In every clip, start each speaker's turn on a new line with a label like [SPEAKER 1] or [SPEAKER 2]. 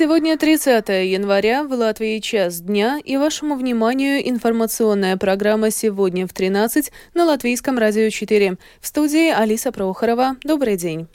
[SPEAKER 1] Сегодня 30 января, в Латвии час дня, и вашему вниманию информационная программа «Сегодня в 13» на Латвийском радио 4. В студии Алиса Прохорова. Добрый день.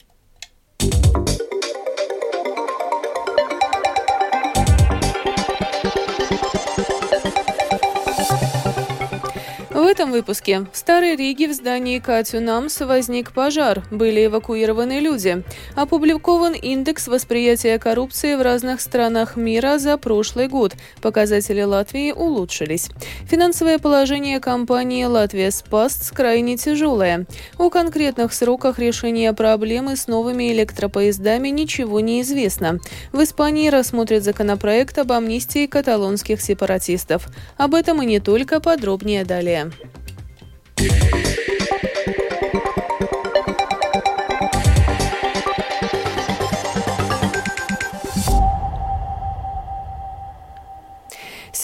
[SPEAKER 1] В этом выпуске. В Старой Риге в здании Катю Намс возник пожар. Были эвакуированы люди. Опубликован индекс восприятия коррупции в разных странах мира за прошлый год. Показатели Латвии улучшились. Финансовое положение компании «Латвия Спаст» крайне тяжелое. О конкретных сроках решения проблемы с новыми электропоездами ничего не известно. В Испании рассмотрят законопроект об амнистии каталонских сепаратистов. Об этом и не только, подробнее далее. Yeah.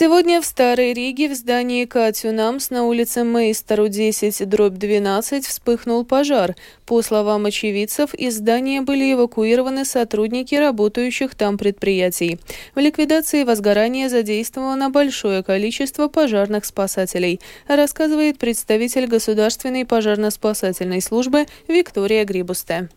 [SPEAKER 1] Сегодня в Старой Риге в здании Катюнамс на улице Мейстеру 10, дробь 12, вспыхнул пожар. По словам очевидцев, из здания были эвакуированы сотрудники работающих там предприятий. В ликвидации возгорания задействовано большое количество пожарных спасателей, рассказывает представитель Государственной пожарно-спасательной службы Виктория Грибусте.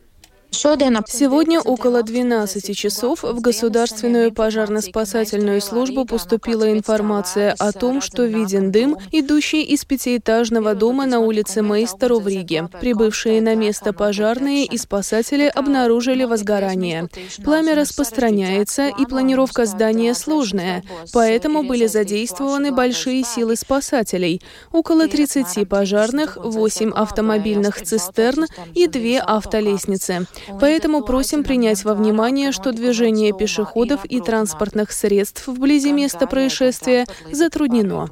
[SPEAKER 1] Сегодня около 12 часов в Государственную пожарно-спасательную службу поступила информация о том, что виден дым, идущий из пятиэтажного дома на улице Мейстеру в Риге. Прибывшие на место пожарные и спасатели обнаружили возгорание. Пламя распространяется, и планировка здания сложная, поэтому были задействованы большие силы спасателей. Около 30 пожарных, 8 автомобильных цистерн и 2 автолестницы. Поэтому просим принять во внимание, что движение пешеходов и транспортных средств вблизи места происшествия затруднено.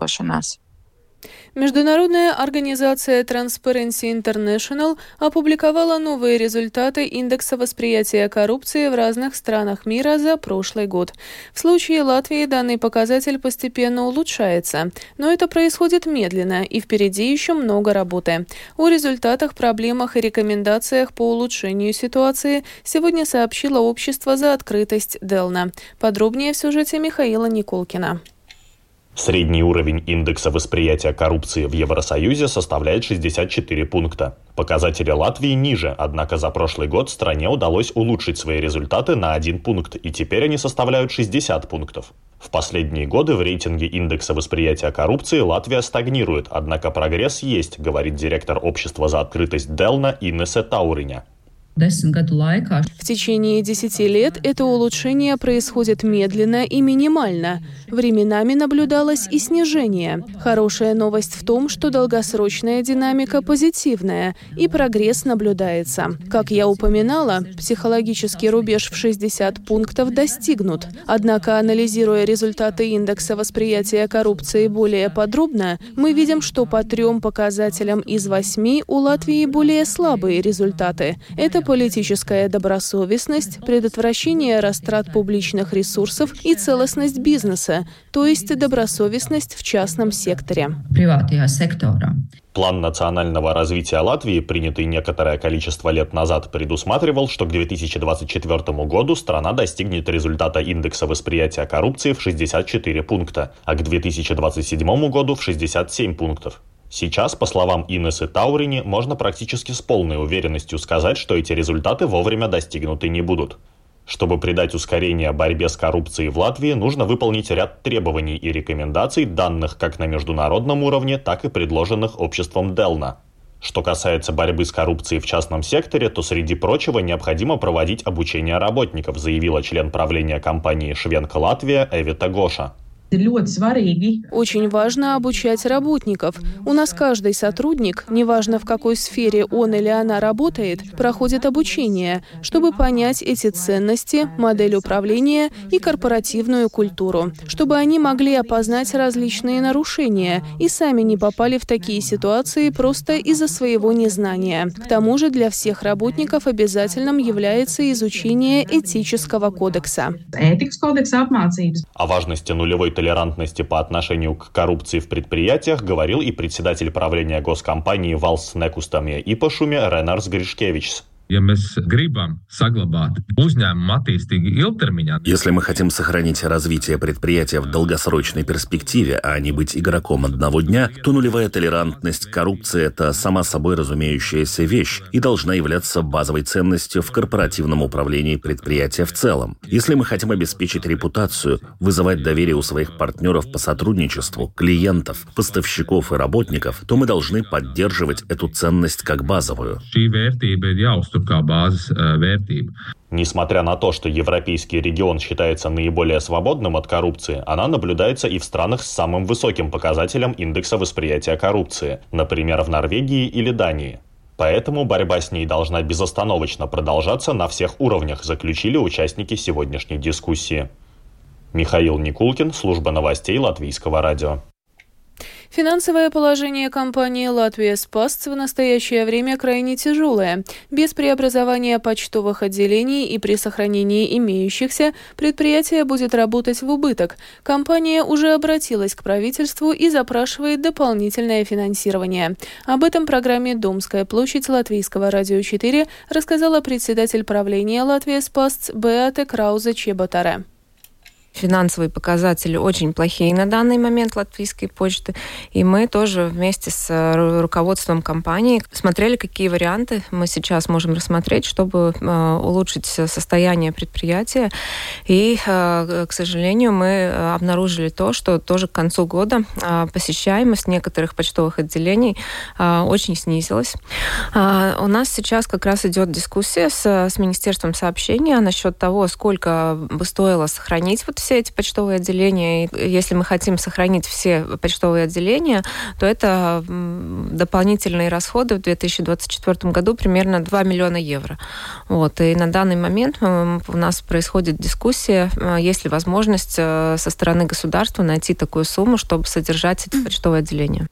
[SPEAKER 1] Международная организация Transparency International опубликовала новые результаты индекса восприятия коррупции в разных странах мира за прошлый год. В случае Латвии данный показатель постепенно улучшается, но это происходит медленно и впереди еще много работы. О результатах, проблемах и рекомендациях по улучшению ситуации сегодня сообщило Общество за открытость Делна. Подробнее в сюжете Михаила Николкина.
[SPEAKER 2] Средний уровень индекса восприятия коррупции в Евросоюзе составляет 64 пункта. Показатели Латвии ниже, однако за прошлый год стране удалось улучшить свои результаты на один пункт, и теперь они составляют 60 пунктов. В последние годы в рейтинге индекса восприятия коррупции Латвия стагнирует, однако прогресс есть, говорит директор общества за открытость Делна Иннесе Тауриня.
[SPEAKER 1] В течение десяти лет это улучшение происходит медленно и минимально. Временами наблюдалось и снижение. Хорошая новость в том, что долгосрочная динамика позитивная, и прогресс наблюдается. Как я упоминала, психологический рубеж в 60 пунктов достигнут. Однако, анализируя результаты индекса восприятия коррупции более подробно, мы видим, что по трем показателям из восьми у Латвии более слабые результаты. Это политическая добросовестность, предотвращение растрат публичных ресурсов и целостность бизнеса, то есть добросовестность в частном секторе.
[SPEAKER 2] План национального развития Латвии, принятый некоторое количество лет назад, предусматривал, что к 2024 году страна достигнет результата индекса восприятия коррупции в 64 пункта, а к 2027 году в 67 пунктов. Сейчас, по словам Инессы Таурини, можно практически с полной уверенностью сказать, что эти результаты вовремя достигнуты не будут. Чтобы придать ускорение борьбе с коррупцией в Латвии, нужно выполнить ряд требований и рекомендаций, данных как на международном уровне, так и предложенных обществом Делна. Что касается борьбы с коррупцией в частном секторе, то среди прочего необходимо проводить обучение работников, заявила член правления компании «Швенка Латвия» Эвита Гоша.
[SPEAKER 1] Очень важно обучать работников. У нас каждый сотрудник, неважно в какой сфере он или она работает, проходит обучение, чтобы понять эти ценности, модель управления и корпоративную культуру, чтобы они могли опознать различные нарушения и сами не попали в такие ситуации просто из-за своего незнания. К тому же для всех работников обязательным является изучение этического кодекса.
[SPEAKER 2] О важности нулевой толерантности по отношению к коррупции в предприятиях говорил и председатель правления госкомпании «Валс Некустамия» и Пашуме Ренарс Гришкевичс.
[SPEAKER 3] Если мы хотим сохранить развитие предприятия в долгосрочной перспективе, а не быть игроком одного дня, то нулевая толерантность к коррупции – это сама собой разумеющаяся вещь и должна являться базовой ценностью в корпоративном управлении предприятия в целом. Если мы хотим обеспечить репутацию, вызывать доверие у своих партнеров по сотрудничеству, клиентов, поставщиков и работников, то мы должны поддерживать эту ценность как базовую.
[SPEAKER 2] Несмотря на то, что европейский регион считается наиболее свободным от коррупции, она наблюдается и в странах с самым высоким показателем индекса восприятия коррупции, например, в Норвегии или Дании. Поэтому борьба с ней должна безостановочно продолжаться на всех уровнях, заключили участники сегодняшней дискуссии. Михаил Никулкин, служба новостей Латвийского радио.
[SPEAKER 1] Финансовое положение компании «Латвия Спасц» в настоящее время крайне тяжелое. Без преобразования почтовых отделений и при сохранении имеющихся предприятие будет работать в убыток. Компания уже обратилась к правительству и запрашивает дополнительное финансирование. Об этом программе «Домская площадь» Латвийского радио 4 рассказала председатель правления «Латвия Спасц» Беате Крауза Чеботаре
[SPEAKER 4] финансовые показатели очень плохие на данный момент латвийской почты. И мы тоже вместе с э, руководством компании смотрели, какие варианты мы сейчас можем рассмотреть, чтобы э, улучшить состояние предприятия. И, э, к сожалению, мы обнаружили то, что тоже к концу года посещаемость некоторых почтовых отделений очень снизилась. У нас сейчас как раз идет дискуссия с, с Министерством сообщения насчет того, сколько бы стоило сохранить вот все эти почтовые отделения. И если мы хотим сохранить все почтовые отделения, то это дополнительные расходы в 2024 году примерно 2 миллиона евро. Вот. И на данный момент у нас происходит дискуссия, э, есть ли возможность э, со стороны государства найти такую сумму, чтобы содержать эти почтовые отделения.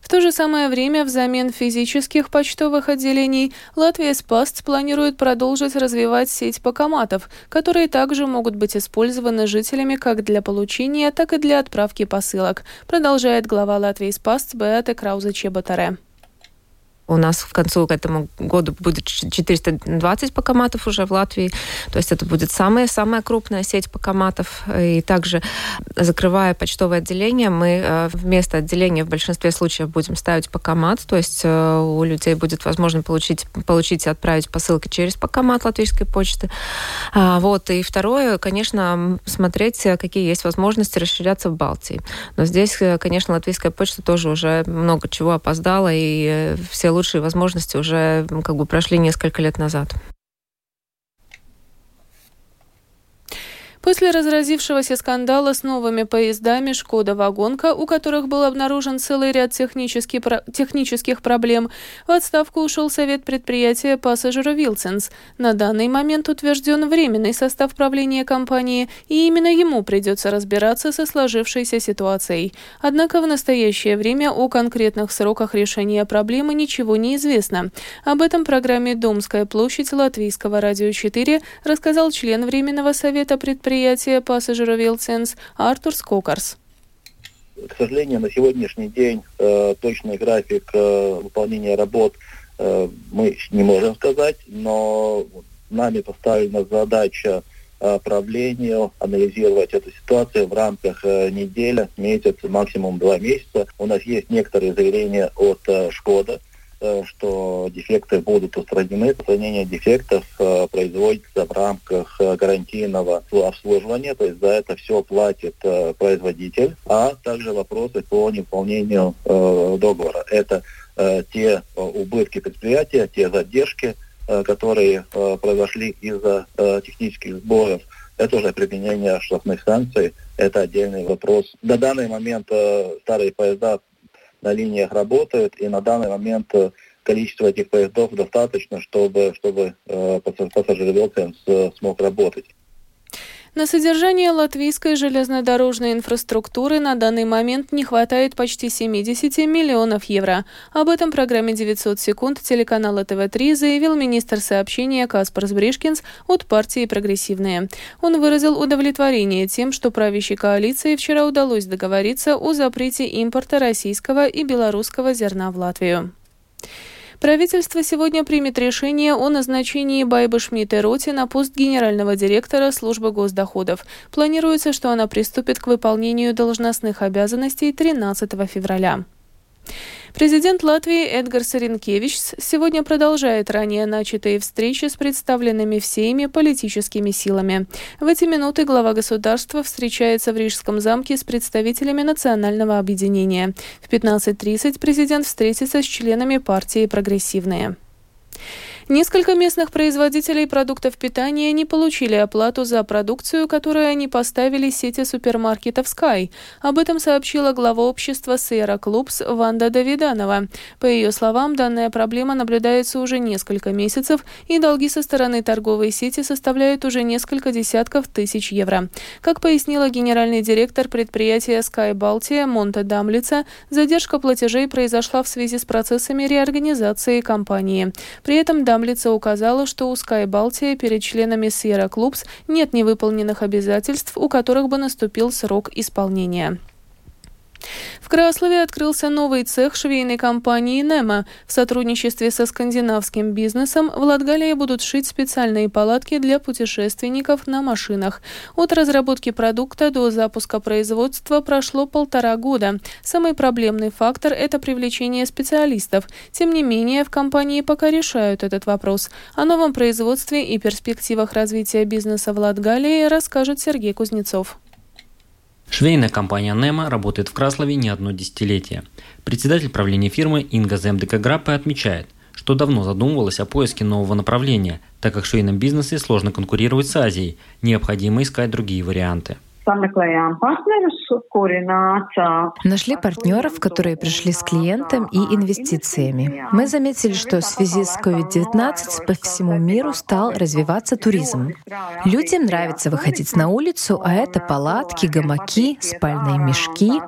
[SPEAKER 1] В то же самое время взамен физических почтовых отделений Латвия Спаст планирует продолжить развивать сеть покоматов, которые также могут быть использованы жителями как для получения, так и для отправки посылок, продолжает глава Латвии Спаст Беате Крауза Чеботаре.
[SPEAKER 4] У нас к концу к этому году будет 420 покоматов уже в Латвии. То есть это будет самая-самая крупная сеть покоматов. И также, закрывая почтовое отделение, мы э, вместо отделения в большинстве случаев будем ставить покомат. То есть э, у людей будет возможно получить, получить и отправить посылки через покомат латвийской почты. А, вот. И второе, конечно, смотреть, какие есть возможности расширяться в Балтии. Но здесь, э, конечно, латвийская почта тоже уже много чего опоздала, и все лучшие возможности уже как бы прошли несколько лет назад.
[SPEAKER 1] После разразившегося скандала с новыми поездами «Шкода Вагонка», у которых был обнаружен целый ряд технически, про, технических проблем, в отставку ушел совет предприятия «Пассажира Вилсенс». На данный момент утвержден временный состав правления компании, и именно ему придется разбираться со сложившейся ситуацией. Однако в настоящее время о конкретных сроках решения проблемы ничего не известно. Об этом программе «Домская площадь» Латвийского радио 4 рассказал член Временного совета предприятия предприятия Пассажировилсенс Артур Скокарс.
[SPEAKER 5] К сожалению, на сегодняшний день э, точный график э, выполнения работ э, мы не можем сказать, но нами поставлена задача правлению анализировать эту ситуацию в рамках э, недели, месяц, максимум два месяца. У нас есть некоторые заявления от э, Шкода, что дефекты будут устранены. Устранение дефектов э, производится в рамках э, гарантийного обслуживания, то есть за это все платит производитель, а также вопросы по неполнению договора. Это те убытки предприятия, те задержки, которые произошли из-за технических сбоев. Это уже применение штрафных санкций, это отдельный вопрос. На данный момент старые поезда на линиях работают, и на данный момент э, количество этих поездов достаточно, чтобы, чтобы э, пассажир смог работать.
[SPEAKER 1] На содержание латвийской железнодорожной инфраструктуры на данный момент не хватает почти 70 миллионов евро. Об этом программе «900 секунд» телеканала ТВ-3 заявил министр сообщения Каспар Сбришкинс от партии «Прогрессивные». Он выразил удовлетворение тем, что правящей коалиции вчера удалось договориться о запрете импорта российского и белорусского зерна в Латвию. Правительство сегодня примет решение о назначении Байбы Шмидта Роти на пост генерального директора службы госдоходов. Планируется, что она приступит к выполнению должностных обязанностей 13 февраля. Президент Латвии Эдгар Саренкевич сегодня продолжает ранее начатые встречи с представленными всеми политическими силами. В эти минуты глава государства встречается в Рижском замке с представителями национального объединения. В 15.30 президент встретится с членами партии «Прогрессивные». Несколько местных производителей продуктов питания не получили оплату за продукцию, которую они поставили сети супермаркетов Sky. Об этом сообщила глава общества Сера Клубс Ванда Давиданова. По ее словам, данная проблема наблюдается уже несколько месяцев, и долги со стороны торговой сети составляют уже несколько десятков тысяч евро. Как пояснила генеральный директор предприятия Sky Балтия Монта Дамлица, задержка платежей произошла в связи с процессами реорганизации компании. При этом Дамлица указала, что у Sky Балтия перед членами Sierra Clubs нет невыполненных обязательств, у которых бы наступил срок исполнения. В Краслове открылся новый цех швейной компании «Немо». В сотрудничестве со скандинавским бизнесом в Латгалии будут шить специальные палатки для путешественников на машинах. От разработки продукта до запуска производства прошло полтора года. Самый проблемный фактор – это привлечение специалистов. Тем не менее, в компании пока решают этот вопрос. О новом производстве и перспективах развития бизнеса в Латгалии расскажет Сергей Кузнецов.
[SPEAKER 6] Швейная компания «Немо» работает в Краслове не одно десятилетие. Председатель правления фирмы Инга Земдека отмечает, что давно задумывалась о поиске нового направления, так как в швейном бизнесе сложно конкурировать с Азией, необходимо искать другие варианты.
[SPEAKER 7] Нашли партнеров, которые пришли с клиентом и инвестициями. Мы заметили, что в связи с COVID-19 по всему миру стал развиваться туризм. Людям нравится выходить на улицу, а это палатки, гамаки, спальные мешки.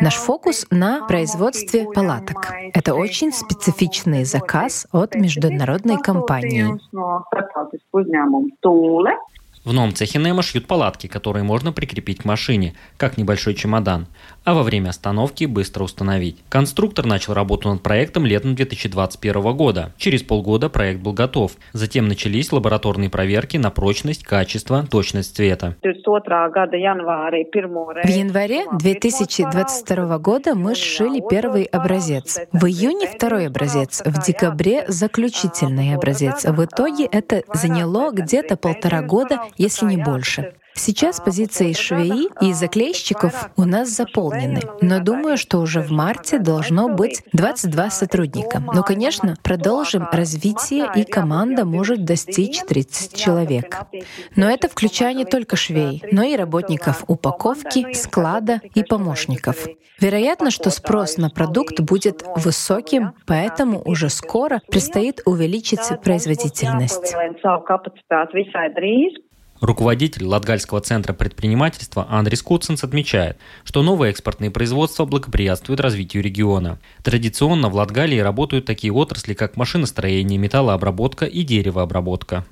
[SPEAKER 7] Наш фокус на производстве палаток. Это очень специфичный заказ от международной компании.
[SPEAKER 6] В новом цехе Немо шьют палатки, которые можно прикрепить к машине, как небольшой чемодан а во время остановки быстро установить. Конструктор начал работу над проектом летом 2021 года. Через полгода проект был готов. Затем начались лабораторные проверки на прочность, качество, точность цвета. В
[SPEAKER 7] январе 2022 года мы сшили первый образец. В июне второй образец. В декабре заключительный образец. В итоге это заняло где-то полтора года, если не больше. Сейчас позиции швеи и заклейщиков у нас заполнены, но думаю, что уже в марте должно быть 22 сотрудника. Но, конечно, продолжим развитие, и команда может достичь 30 человек. Но это включая не только швей, но и работников упаковки, склада и помощников. Вероятно, что спрос на продукт будет высоким, поэтому уже скоро предстоит увеличить производительность.
[SPEAKER 6] Руководитель Латгальского центра предпринимательства Андрис Куценс отмечает, что новые экспортные производства благоприятствуют развитию региона. Традиционно в Латгалии работают такие отрасли, как машиностроение, металлообработка и деревообработка.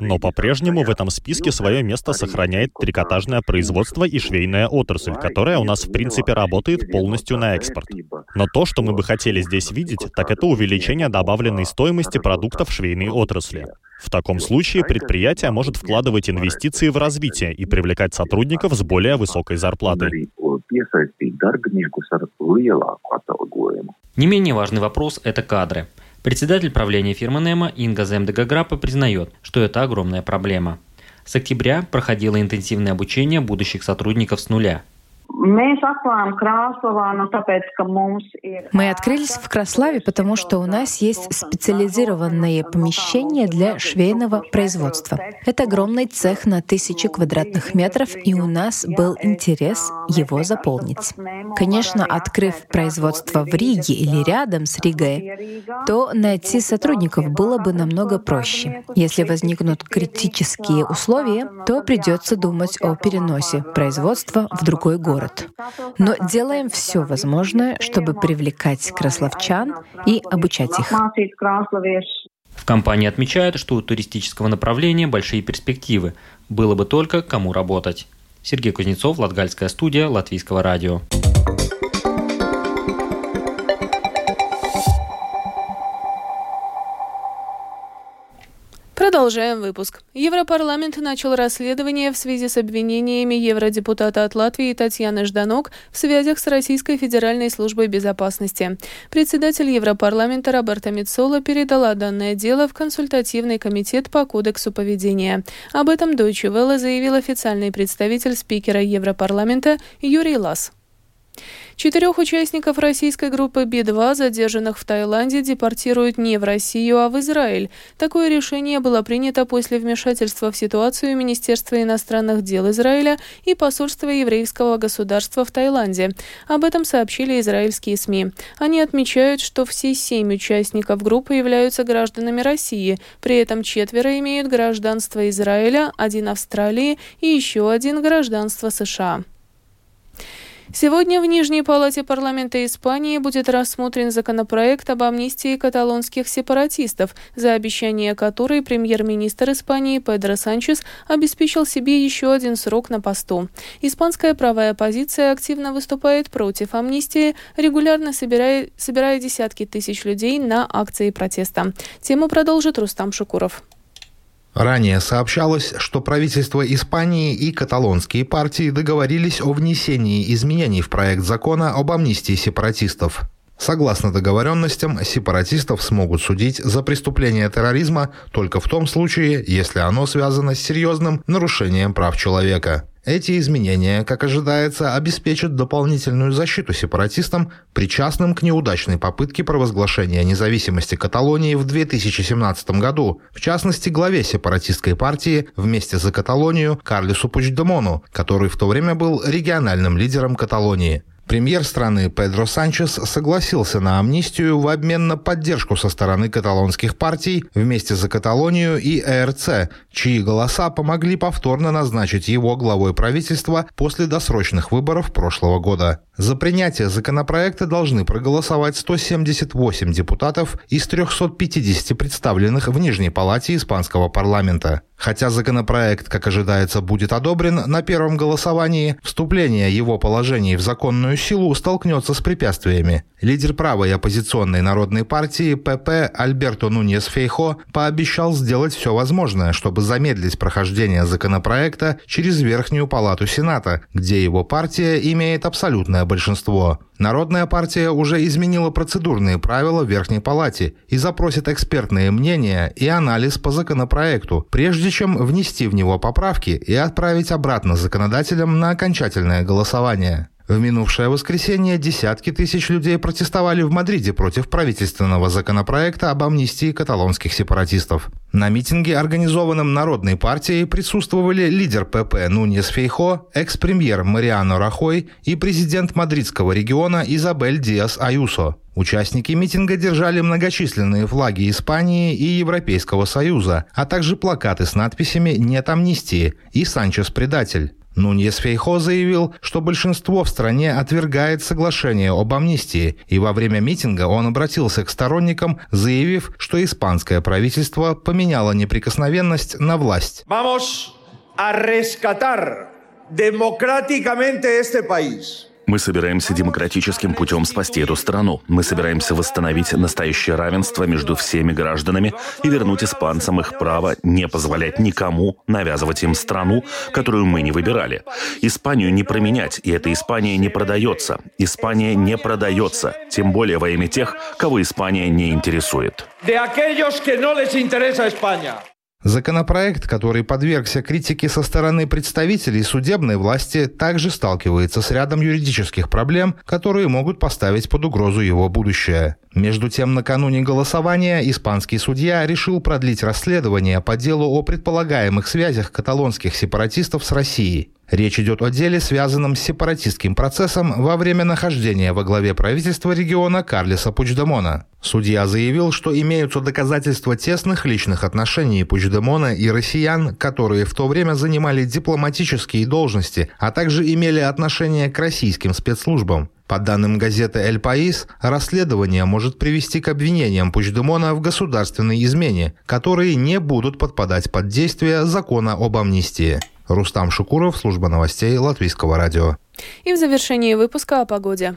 [SPEAKER 2] Но по-прежнему в этом списке свое место сохраняет трикотажное производство и швейная отрасль, которая у нас в принципе работает полностью на экспорт. Но то, что мы бы хотели здесь видеть, так это увеличение добавленной стоимости продуктов швейной отрасли. В таком случае предприятие может вкладывать инвестиции в развитие и привлекать сотрудников с более высокой зарплатой.
[SPEAKER 6] Не менее важный вопрос – это кадры. Председатель правления фирмы Немо Инга Земдегаграпа признает, что это огромная проблема. С октября проходило интенсивное обучение будущих сотрудников с нуля.
[SPEAKER 7] Мы открылись в Краславе, потому что у нас есть специализированные помещения для швейного производства. Это огромный цех на тысячи квадратных метров, и у нас был интерес его заполнить. Конечно, открыв производство в Риге или рядом с Ригой, то найти сотрудников было бы намного проще. Если возникнут критические условия, то придется думать о переносе производства в другой город город. Но делаем все возможное, чтобы привлекать красловчан и обучать их.
[SPEAKER 6] В компании отмечают, что у туристического направления большие перспективы. Было бы только кому работать. Сергей Кузнецов, Латгальская студия, Латвийского радио.
[SPEAKER 1] Продолжаем выпуск. Европарламент начал расследование в связи с обвинениями евродепутата от Латвии Татьяны Жданок в связях с Российской Федеральной службой безопасности. Председатель Европарламента Роберта Мицола передала данное дело в консультативный комитет по кодексу поведения. Об этом Deutsche Welle заявил официальный представитель спикера Европарламента Юрий Лас. Четырех участников российской группы Би-2, задержанных в Таиланде, депортируют не в Россию, а в Израиль. Такое решение было принято после вмешательства в ситуацию Министерства иностранных дел Израиля и посольства еврейского государства в Таиланде. Об этом сообщили израильские СМИ. Они отмечают, что все семь участников группы являются гражданами России. При этом четверо имеют гражданство Израиля, один Австралии и еще один гражданство США. Сегодня в Нижней палате парламента Испании будет рассмотрен законопроект об амнистии каталонских сепаратистов, за обещание которой премьер-министр Испании Педро Санчес обеспечил себе еще один срок на посту. Испанская правая оппозиция активно выступает против амнистии, регулярно собирая, собирая десятки тысяч людей на акции протеста. Тему продолжит Рустам Шукуров.
[SPEAKER 8] Ранее сообщалось, что правительство Испании и каталонские партии договорились о внесении изменений в проект закона об амнистии сепаратистов. Согласно договоренностям, сепаратистов смогут судить за преступление терроризма только в том случае, если оно связано с серьезным нарушением прав человека. Эти изменения, как ожидается, обеспечат дополнительную защиту сепаратистам, причастным к неудачной попытке провозглашения независимости Каталонии в 2017 году, в частности, главе сепаратистской партии «Вместе за Каталонию» Карлесу Пучдемону, который в то время был региональным лидером Каталонии. Премьер страны Педро Санчес согласился на амнистию в обмен на поддержку со стороны каталонских партий вместе за Каталонию и ЭРЦ, чьи голоса помогли повторно назначить его главой правительства после досрочных выборов прошлого года. За принятие законопроекта должны проголосовать 178 депутатов из 350 представленных в Нижней палате испанского парламента. Хотя законопроект, как ожидается, будет одобрен на первом голосовании, вступление его положений в законную силу столкнется с препятствиями. Лидер правой оппозиционной народной партии ПП Альберто Нуньес Фейхо пообещал сделать все возможное, чтобы замедлить прохождение законопроекта через Верхнюю палату Сената, где его партия имеет абсолютное большинство. Народная партия уже изменила процедурные правила в Верхней Палате и запросит экспертные мнения и анализ по законопроекту, прежде чем внести в него поправки и отправить обратно законодателям на окончательное голосование. В минувшее воскресенье десятки тысяч людей протестовали в Мадриде против правительственного законопроекта об амнистии каталонских сепаратистов. На митинге, организованном Народной партией, присутствовали лидер ПП Нуньес Фейхо, экс-премьер Мариано Рахой и президент мадридского региона Изабель Диас Аюсо. Участники митинга держали многочисленные флаги Испании и Европейского Союза, а также плакаты с надписями «Нет амнистии» и «Санчес предатель». Нуньес Фейхо заявил, что большинство в стране отвергает соглашение об амнистии, и во время митинга он обратился к сторонникам, заявив, что испанское правительство поменяло неприкосновенность на власть.
[SPEAKER 9] Vamos a rescatar democráticamente este país.
[SPEAKER 10] Мы собираемся демократическим путем спасти эту страну. Мы собираемся восстановить настоящее равенство между всеми гражданами и вернуть испанцам их право не позволять никому навязывать им страну, которую мы не выбирали. Испанию не променять, и эта Испания не продается. Испания не продается, тем более во имя тех, кого Испания не интересует.
[SPEAKER 9] De aquellos que no les interesa España.
[SPEAKER 8] Законопроект, который подвергся критике со стороны представителей судебной власти, также сталкивается с рядом юридических проблем, которые могут поставить под угрозу его будущее. Между тем, накануне голосования испанский судья решил продлить расследование по делу о предполагаемых связях каталонских сепаратистов с Россией. Речь идет о деле, связанном с сепаратистским процессом во время нахождения во главе правительства региона Карлиса Пучдемона. Судья заявил, что имеются доказательства тесных личных отношений Пучдемона и россиян, которые в то время занимали дипломатические должности, а также имели отношение к российским спецслужбам. По данным газеты «Эль Паис», расследование может привести к обвинениям Пучдемона в государственной измене, которые не будут подпадать под действие закона об амнистии. Рустам Шукуров, служба новостей Латвийского радио.
[SPEAKER 1] И в завершении выпуска о погоде.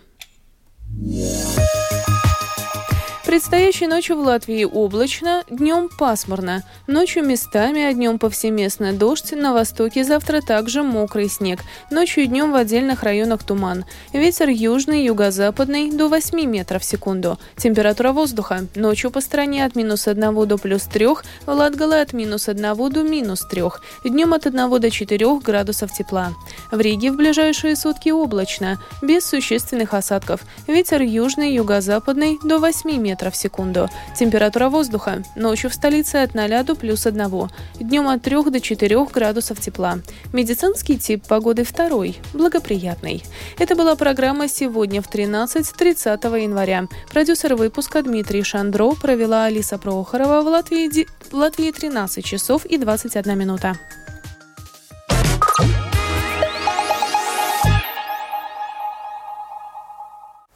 [SPEAKER 1] Предстоящей ночью в Латвии облачно, днем пасмурно. Ночью местами, а днем повсеместно дождь. На востоке завтра также мокрый снег. Ночью и днем в отдельных районах туман. Ветер южный, юго-западный до 8 метров в секунду. Температура воздуха. Ночью по стране от минус 1 до плюс 3, в Латгале от минус 1 до минус 3. Днем от 1 до 4 градусов тепла. В Риге в ближайшие сутки облачно, без существенных осадков. Ветер южный, юго-западный до 8 метров в секунду. Температура воздуха. Ночью в столице от 0 до плюс 1. Днем от 3 до 4 градусов тепла. Медицинский тип погоды второй. Благоприятный. Это была программа «Сегодня в 13.30 января». Продюсер выпуска Дмитрий Шандро провела Алиса Прохорова в Латвии, в Латвии 13 часов и 21 минута.